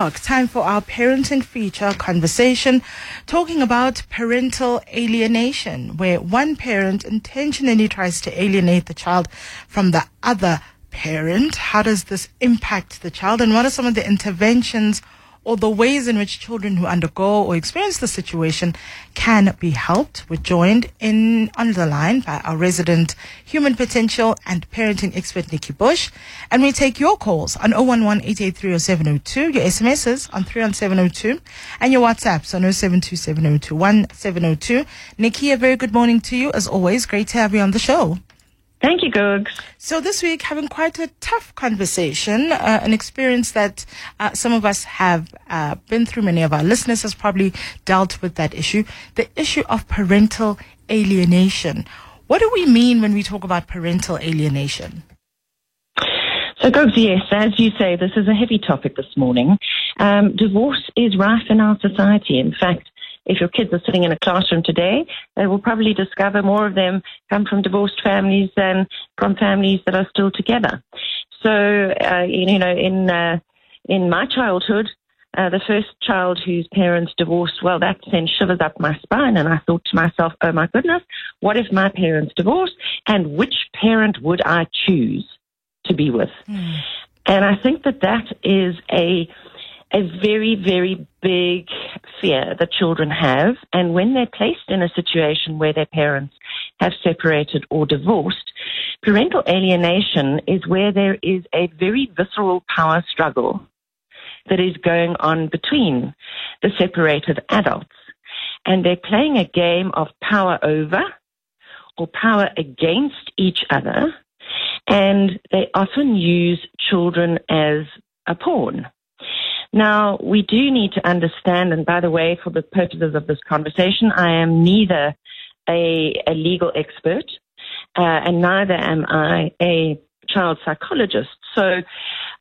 Time for our parenting feature conversation, talking about parental alienation, where one parent intentionally tries to alienate the child from the other parent. How does this impact the child, and what are some of the interventions or the ways in which children who undergo or experience the situation can be helped. We're joined in on the line by our resident human potential and parenting expert Nikki Bush. And we take your calls on 011 883 your SMSs on 31702, and your WhatsApps on 0727021702. Nikki, a very good morning to you. As always, great to have you on the show. Thank you, Googs. So this week, having quite a tough conversation, uh, an experience that uh, some of us have uh, been through. Many of our listeners has probably dealt with that issue, the issue of parental alienation. What do we mean when we talk about parental alienation? So, Googs, yes, as you say, this is a heavy topic this morning. Um, divorce is rife in our society. In fact, if your kids are sitting in a classroom today, they will probably discover more of them come from divorced families than from families that are still together. So, uh, you know, in uh, in my childhood, uh, the first child whose parents divorced, well, that sent shivers up my spine. And I thought to myself, oh my goodness, what if my parents divorced? And which parent would I choose to be with? Mm. And I think that that is a a very, very big fear that children have. And when they're placed in a situation where their parents have separated or divorced, parental alienation is where there is a very visceral power struggle that is going on between the separated adults. And they're playing a game of power over or power against each other. And they often use children as a pawn. Now, we do need to understand, and by the way, for the purposes of this conversation, I am neither a, a legal expert uh, and neither am I a child psychologist. So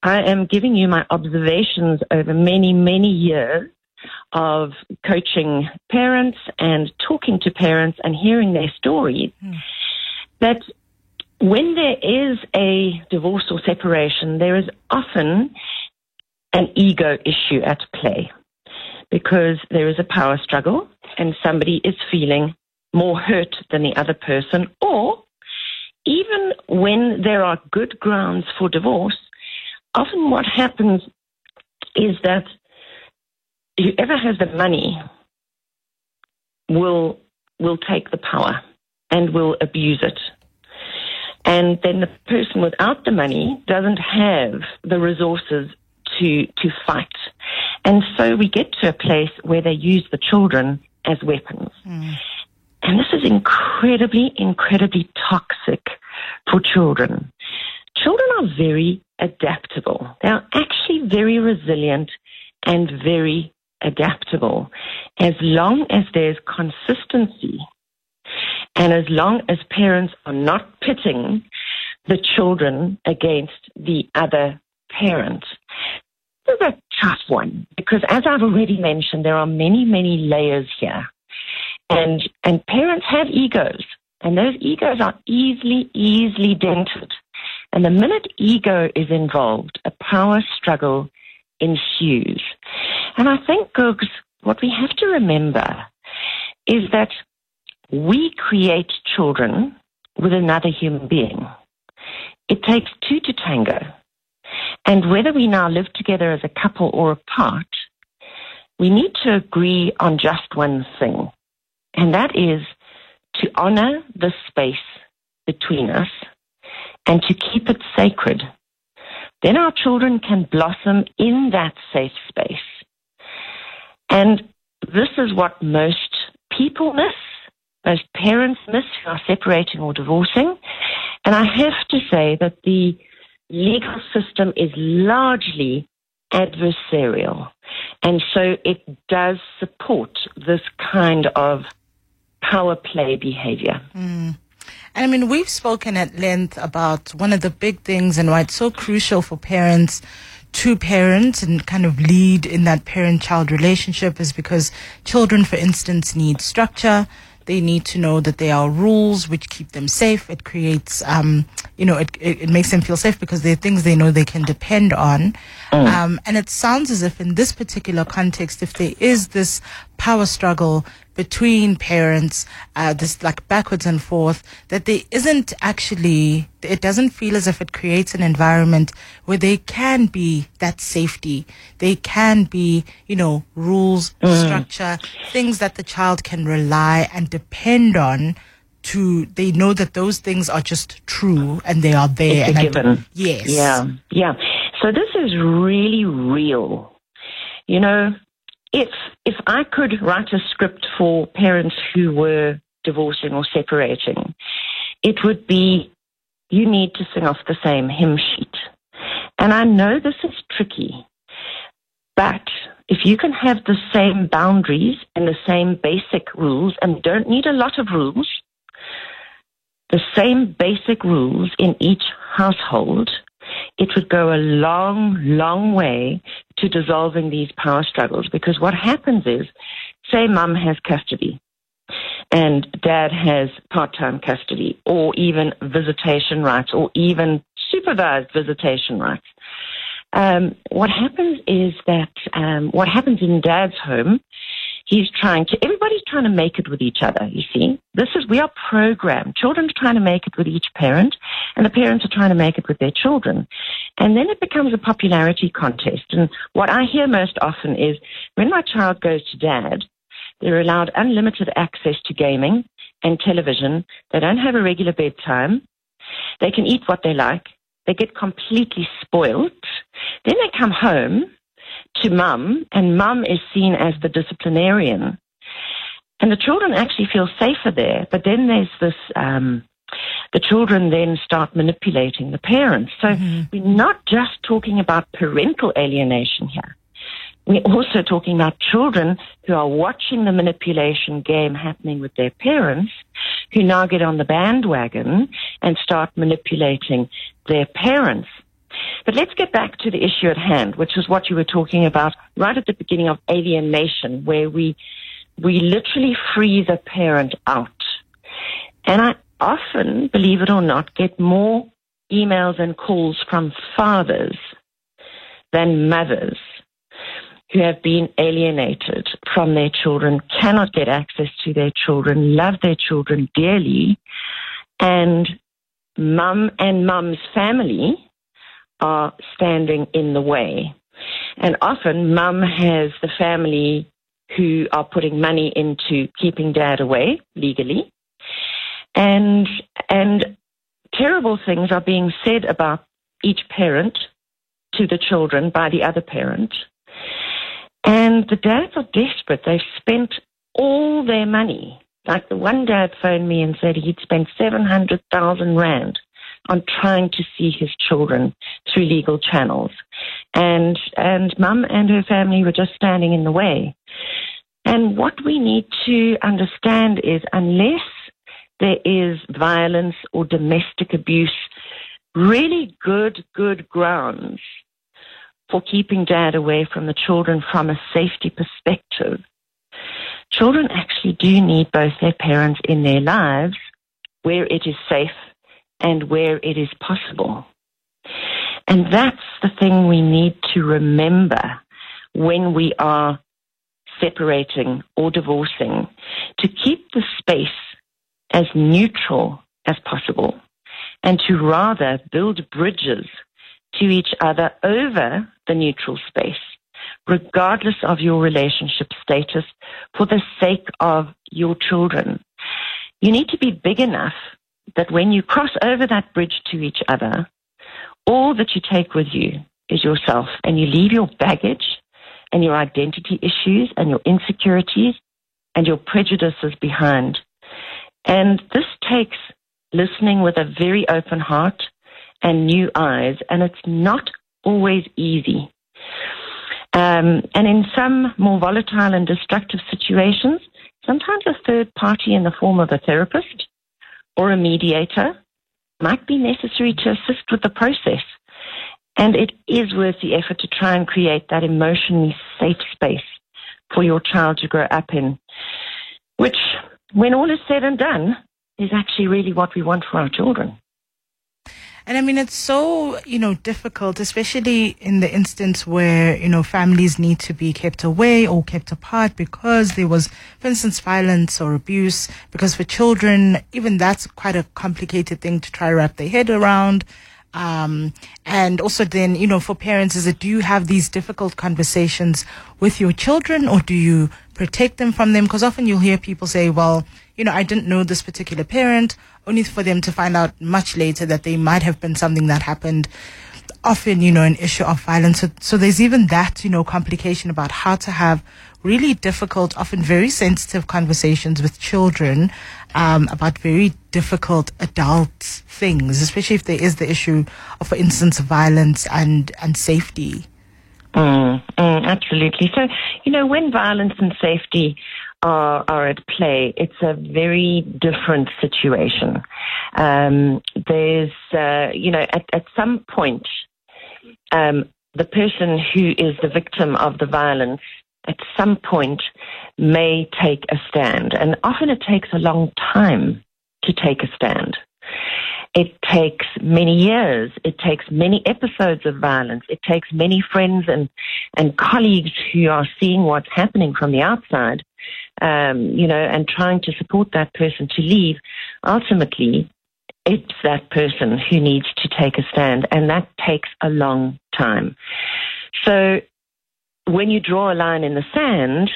I am giving you my observations over many, many years of coaching parents and talking to parents and hearing their stories mm. that when there is a divorce or separation, there is often ego issue at play because there is a power struggle and somebody is feeling more hurt than the other person, or even when there are good grounds for divorce, often what happens is that whoever has the money will will take the power and will abuse it. And then the person without the money doesn't have the resources to, to fight. And so we get to a place where they use the children as weapons. Mm. And this is incredibly, incredibly toxic for children. Children are very adaptable. They are actually very resilient and very adaptable as long as there's consistency and as long as parents are not pitting the children against the other parent is a tough one because, as I've already mentioned, there are many, many layers here. And, and parents have egos, and those egos are easily, easily dented. And the minute ego is involved, a power struggle ensues. And I think, Googs, what we have to remember is that we create children with another human being. It takes two to tango. And whether we now live together as a couple or apart, we need to agree on just one thing, and that is to honor the space between us and to keep it sacred. Then our children can blossom in that safe space. And this is what most people miss, most parents miss who are separating or divorcing. And I have to say that the legal system is largely adversarial. And so it does support this kind of power play behavior. Mm. And I mean, we've spoken at length about one of the big things and why it's so crucial for parents to parent and kind of lead in that parent child relationship is because children, for instance, need structure. They need to know that there are rules which keep them safe. It creates, um, you know, it, it, it makes them feel safe because there are things they know they can depend on. Mm. Um, and it sounds as if in this particular context, if there is this power struggle between parents, uh, this like backwards and forth, that there isn't actually, it doesn't feel as if it creates an environment where they can be that safety. They can be, you know, rules, structure, things that the child can rely and depend on to, they know that those things are just true and they are there. It's a and I- given. yes. Yeah, yeah. So this is really real. You know, if if I could write a script for parents who were divorcing or separating, it would be you need to sing off the same hymn sheet. And I know this is tricky, but if you can have the same boundaries and the same basic rules and don't need a lot of rules, the same basic rules in each household, it would go a long, long way to dissolving these power struggles. Because what happens is, say mum has custody and dad has part-time custody or even visitation rights or even supervised visitation rights. Um, what happens is that um, what happens in dad's home he's trying to everybody's trying to make it with each other you see. This is we are programmed. Children are trying to make it with each parent and the parents are trying to make it with their children. And then it becomes a popularity contest. And what i hear most often is when my child goes to dad they're allowed unlimited access to gaming and television. They don't have a regular bedtime. They can eat what they like. They get completely spoilt. Then they come home to mum, and mum is seen as the disciplinarian. And the children actually feel safer there. But then there's this, um, the children then start manipulating the parents. So we're not just talking about parental alienation here. We're also talking about children who are watching the manipulation game happening with their parents, who now get on the bandwagon and start manipulating their parents. But let's get back to the issue at hand, which is what you were talking about right at the beginning of alienation, where we we literally freeze a parent out. And I often, believe it or not, get more emails and calls from fathers than mothers who have been alienated from their children, cannot get access to their children, love their children dearly, and mum and mum's family are standing in the way. And often mum has the family who are putting money into keeping dad away legally. And, and terrible things are being said about each parent to the children by the other parent. And the dads are desperate. They've spent all their money. Like the one dad phoned me and said he'd spent 700,000 Rand on trying to see his children through legal channels. And, and mum and her family were just standing in the way. And what we need to understand is unless there is violence or domestic abuse, really good, good grounds for keeping dad away from the children from a safety perspective. Children actually do need both their parents in their lives where it is safe and where it is possible. And that's the thing we need to remember when we are separating or divorcing to keep the space as neutral as possible and to rather build bridges to each other over the neutral space, regardless of your relationship status, for the sake of your children. You need to be big enough that when you cross over that bridge to each other, all that you take with you is yourself and you leave your baggage and your identity issues and your insecurities and your prejudices behind. And this takes listening with a very open heart and new eyes, and it's not always easy. Um, and in some more volatile and destructive situations, sometimes a third party in the form of a therapist or a mediator might be necessary to assist with the process. And it is worth the effort to try and create that emotionally safe space for your child to grow up in, which when all is said and done, is actually really what we want for our children. And I mean, it's so, you know, difficult, especially in the instance where, you know, families need to be kept away or kept apart because there was, for instance, violence or abuse. Because for children, even that's quite a complicated thing to try to wrap their head around. Um, and also then, you know, for parents, is it, do you have these difficult conversations with your children or do you protect them from them? Because often you'll hear people say, well, you know, I didn't know this particular parent, only for them to find out much later that they might have been something that happened. Often, you know, an issue of violence. So, so there's even that, you know, complication about how to have really difficult, often very sensitive conversations with children um, about very difficult adult things, especially if there is the issue of, for instance, violence and, and safety. Mm, mm, absolutely. So, you know, when violence and safety are, are at play, it's a very different situation. Um, there's, uh, you know, at, at some point, um, the person who is the victim of the violence at some point may take a stand. And often it takes a long time to take a stand. It takes many years. It takes many episodes of violence. It takes many friends and, and colleagues who are seeing what's happening from the outside um, you know, and trying to support that person to leave, ultimately, it's that person who needs to take a stand, and that takes a long time. So when you draw a line in the sand,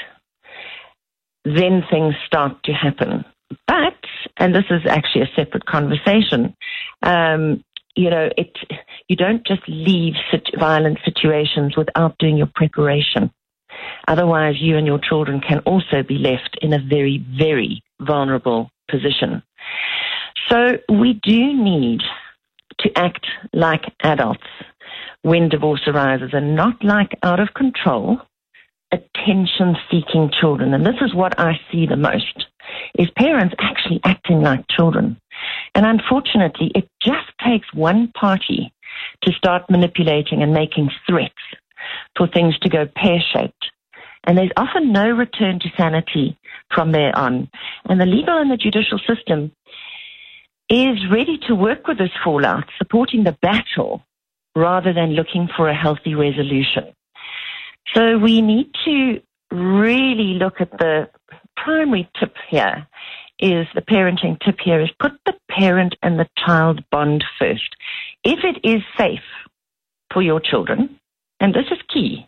then things start to happen. But, and this is actually a separate conversation, um, you know, it, you don't just leave violent situations without doing your preparation. Otherwise, you and your children can also be left in a very, very vulnerable position. So we do need to act like adults when divorce arises and not like out of control, attention seeking children. And this is what I see the most is parents actually acting like children. And unfortunately, it just takes one party to start manipulating and making threats for things to go pear shaped. And there's often no return to sanity from there on. And the legal and the judicial system is ready to work with this fallout, supporting the battle rather than looking for a healthy resolution. So we need to really look at the primary tip here is the parenting tip here is put the parent and the child bond first. If it is safe for your children, and this is key,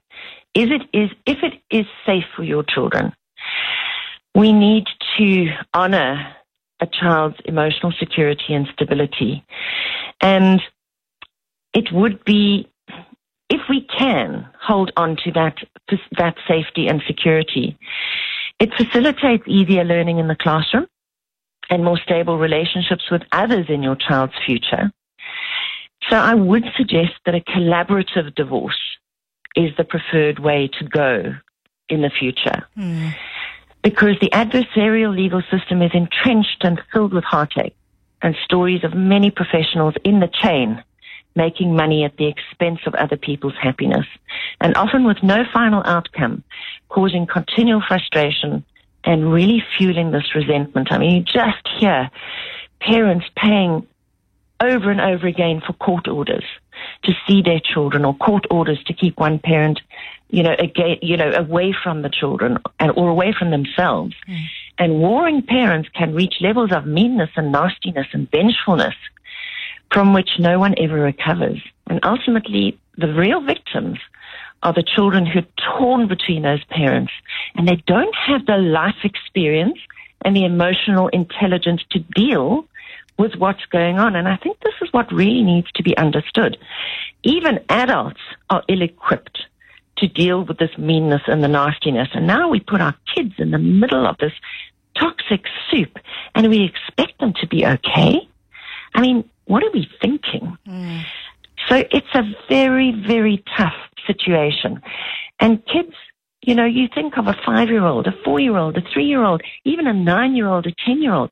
is it is if it is safe for your children, we need to honor a child's emotional security and stability. And it would be if we can hold on to that that safety and security, it facilitates easier learning in the classroom and more stable relationships with others in your child's future. So I would suggest that a collaborative divorce is the preferred way to go in the future. Mm. Because the adversarial legal system is entrenched and filled with heartache and stories of many professionals in the chain making money at the expense of other people's happiness and often with no final outcome, causing continual frustration and really fueling this resentment. I mean, you just hear parents paying over and over again for court orders to see their children or court orders to keep one parent, you know, again, you know, away from the children and or away from themselves. Mm. And warring parents can reach levels of meanness and nastiness and vengefulness from which no one ever recovers. And ultimately, the real victims are the children who are torn between those parents and they don't have the life experience and the emotional intelligence to deal with what's going on. And I think this is what really needs to be understood. Even adults are ill equipped to deal with this meanness and the nastiness. And now we put our kids in the middle of this toxic soup and we expect them to be okay. I mean, what are we thinking? Mm. So it's a very, very tough situation. And kids, you know, you think of a five year old, a four year old, a three year old, even a nine year old, a 10 year old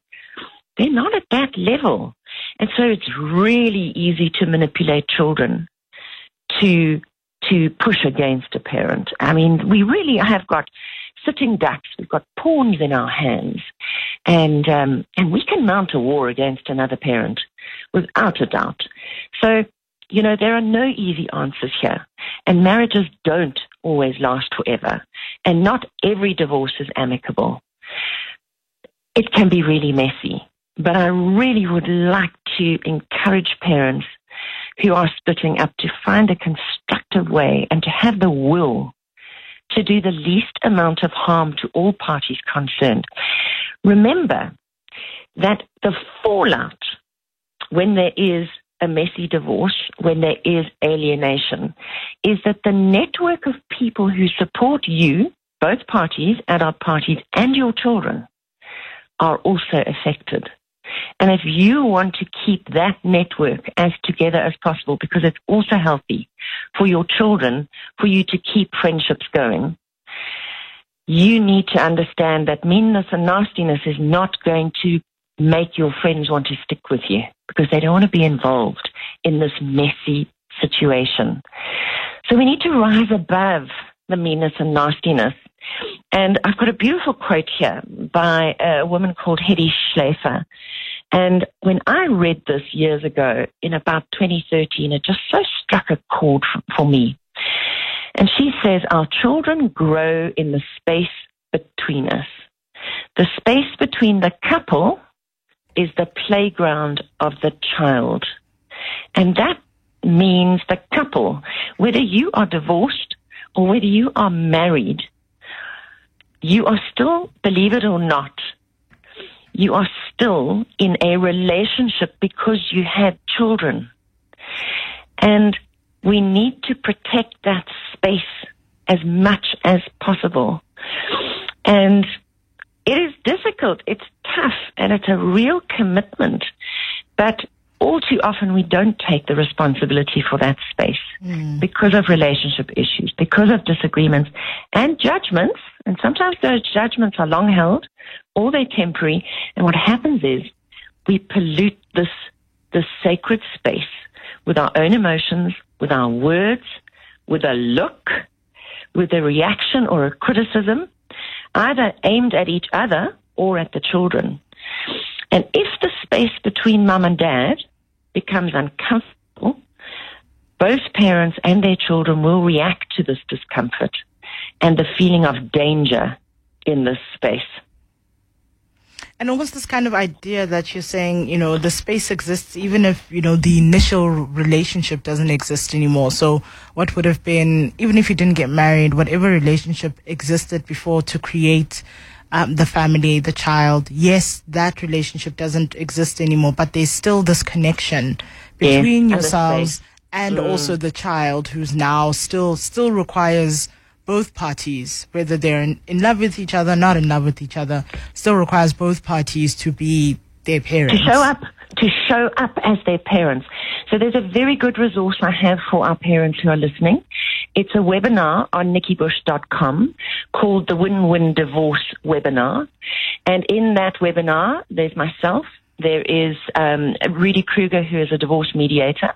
they're not at that level. And so it's really easy to manipulate children to to push against a parent. I mean, we really have got sitting ducks, we've got pawns in our hands. and um, and we can mount a war against another parent without a doubt. So you know there are no easy answers here, and marriages don't always last forever, and not every divorce is amicable. It can be really messy, but I really would like to encourage parents who are splitting up to find a constructive way and to have the will to do the least amount of harm to all parties concerned. Remember that the fallout when there is a messy divorce, when there is alienation, is that the network of people who support you, both parties, adult parties, and your children, are also affected. And if you want to keep that network as together as possible, because it's also healthy for your children, for you to keep friendships going, you need to understand that meanness and nastiness is not going to make your friends want to stick with you because they don't want to be involved in this messy situation. So we need to rise above the meanness and nastiness. And I've got a beautiful quote here by a woman called Hedy Schleifer. And when I read this years ago in about 2013, it just so struck a chord for me. And she says, Our children grow in the space between us. The space between the couple is the playground of the child. And that means the couple, whether you are divorced or whether you are married, you are still, believe it or not, you are still in a relationship because you had children. And we need to protect that space as much as possible. And it is difficult, it's tough, and it's a real commitment. But all too often we don't take the responsibility for that space mm. because of relationship issues, because of disagreements and judgments. And sometimes those judgments are long held or they're temporary. And what happens is we pollute this, this sacred space with our own emotions, with our words, with a look, with a reaction or a criticism, either aimed at each other or at the children. And if the space between mum and dad becomes uncomfortable, both parents and their children will react to this discomfort and the feeling of danger in this space. And almost this kind of idea that you're saying, you know, the space exists even if, you know, the initial relationship doesn't exist anymore. So what would have been, even if you didn't get married, whatever relationship existed before to create um, the family, the child, yes, that relationship doesn't exist anymore, but there's still this connection between yeah, yourselves and mm. also the child who's now still, still requires both parties, whether they're in, in love with each other, not in love with each other, still requires both parties to be their parents. To show up, to show up as their parents. So there's a very good resource I have for our parents who are listening. It's a webinar on nikkibush.com called the Win-Win Divorce Webinar. And in that webinar, there's myself, there is um, Rudy Kruger, who is a divorce mediator,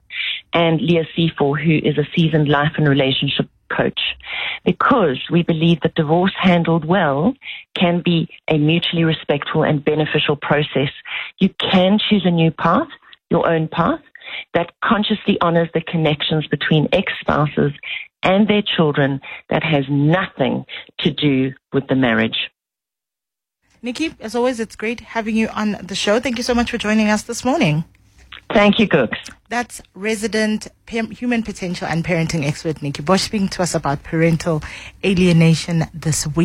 and Leah Seafor, who is a seasoned life and relationship coach because we believe that divorce handled well can be a mutually respectful and beneficial process. You can choose a new path, your own path, that consciously honors the connections between ex-spouses and their children that has nothing to do with the marriage. Nikki, as always, it's great having you on the show. Thank you so much for joining us this morning. Thank you, Googs. That's resident human potential and parenting expert Nikki Bush speaking to us about parental alienation this week.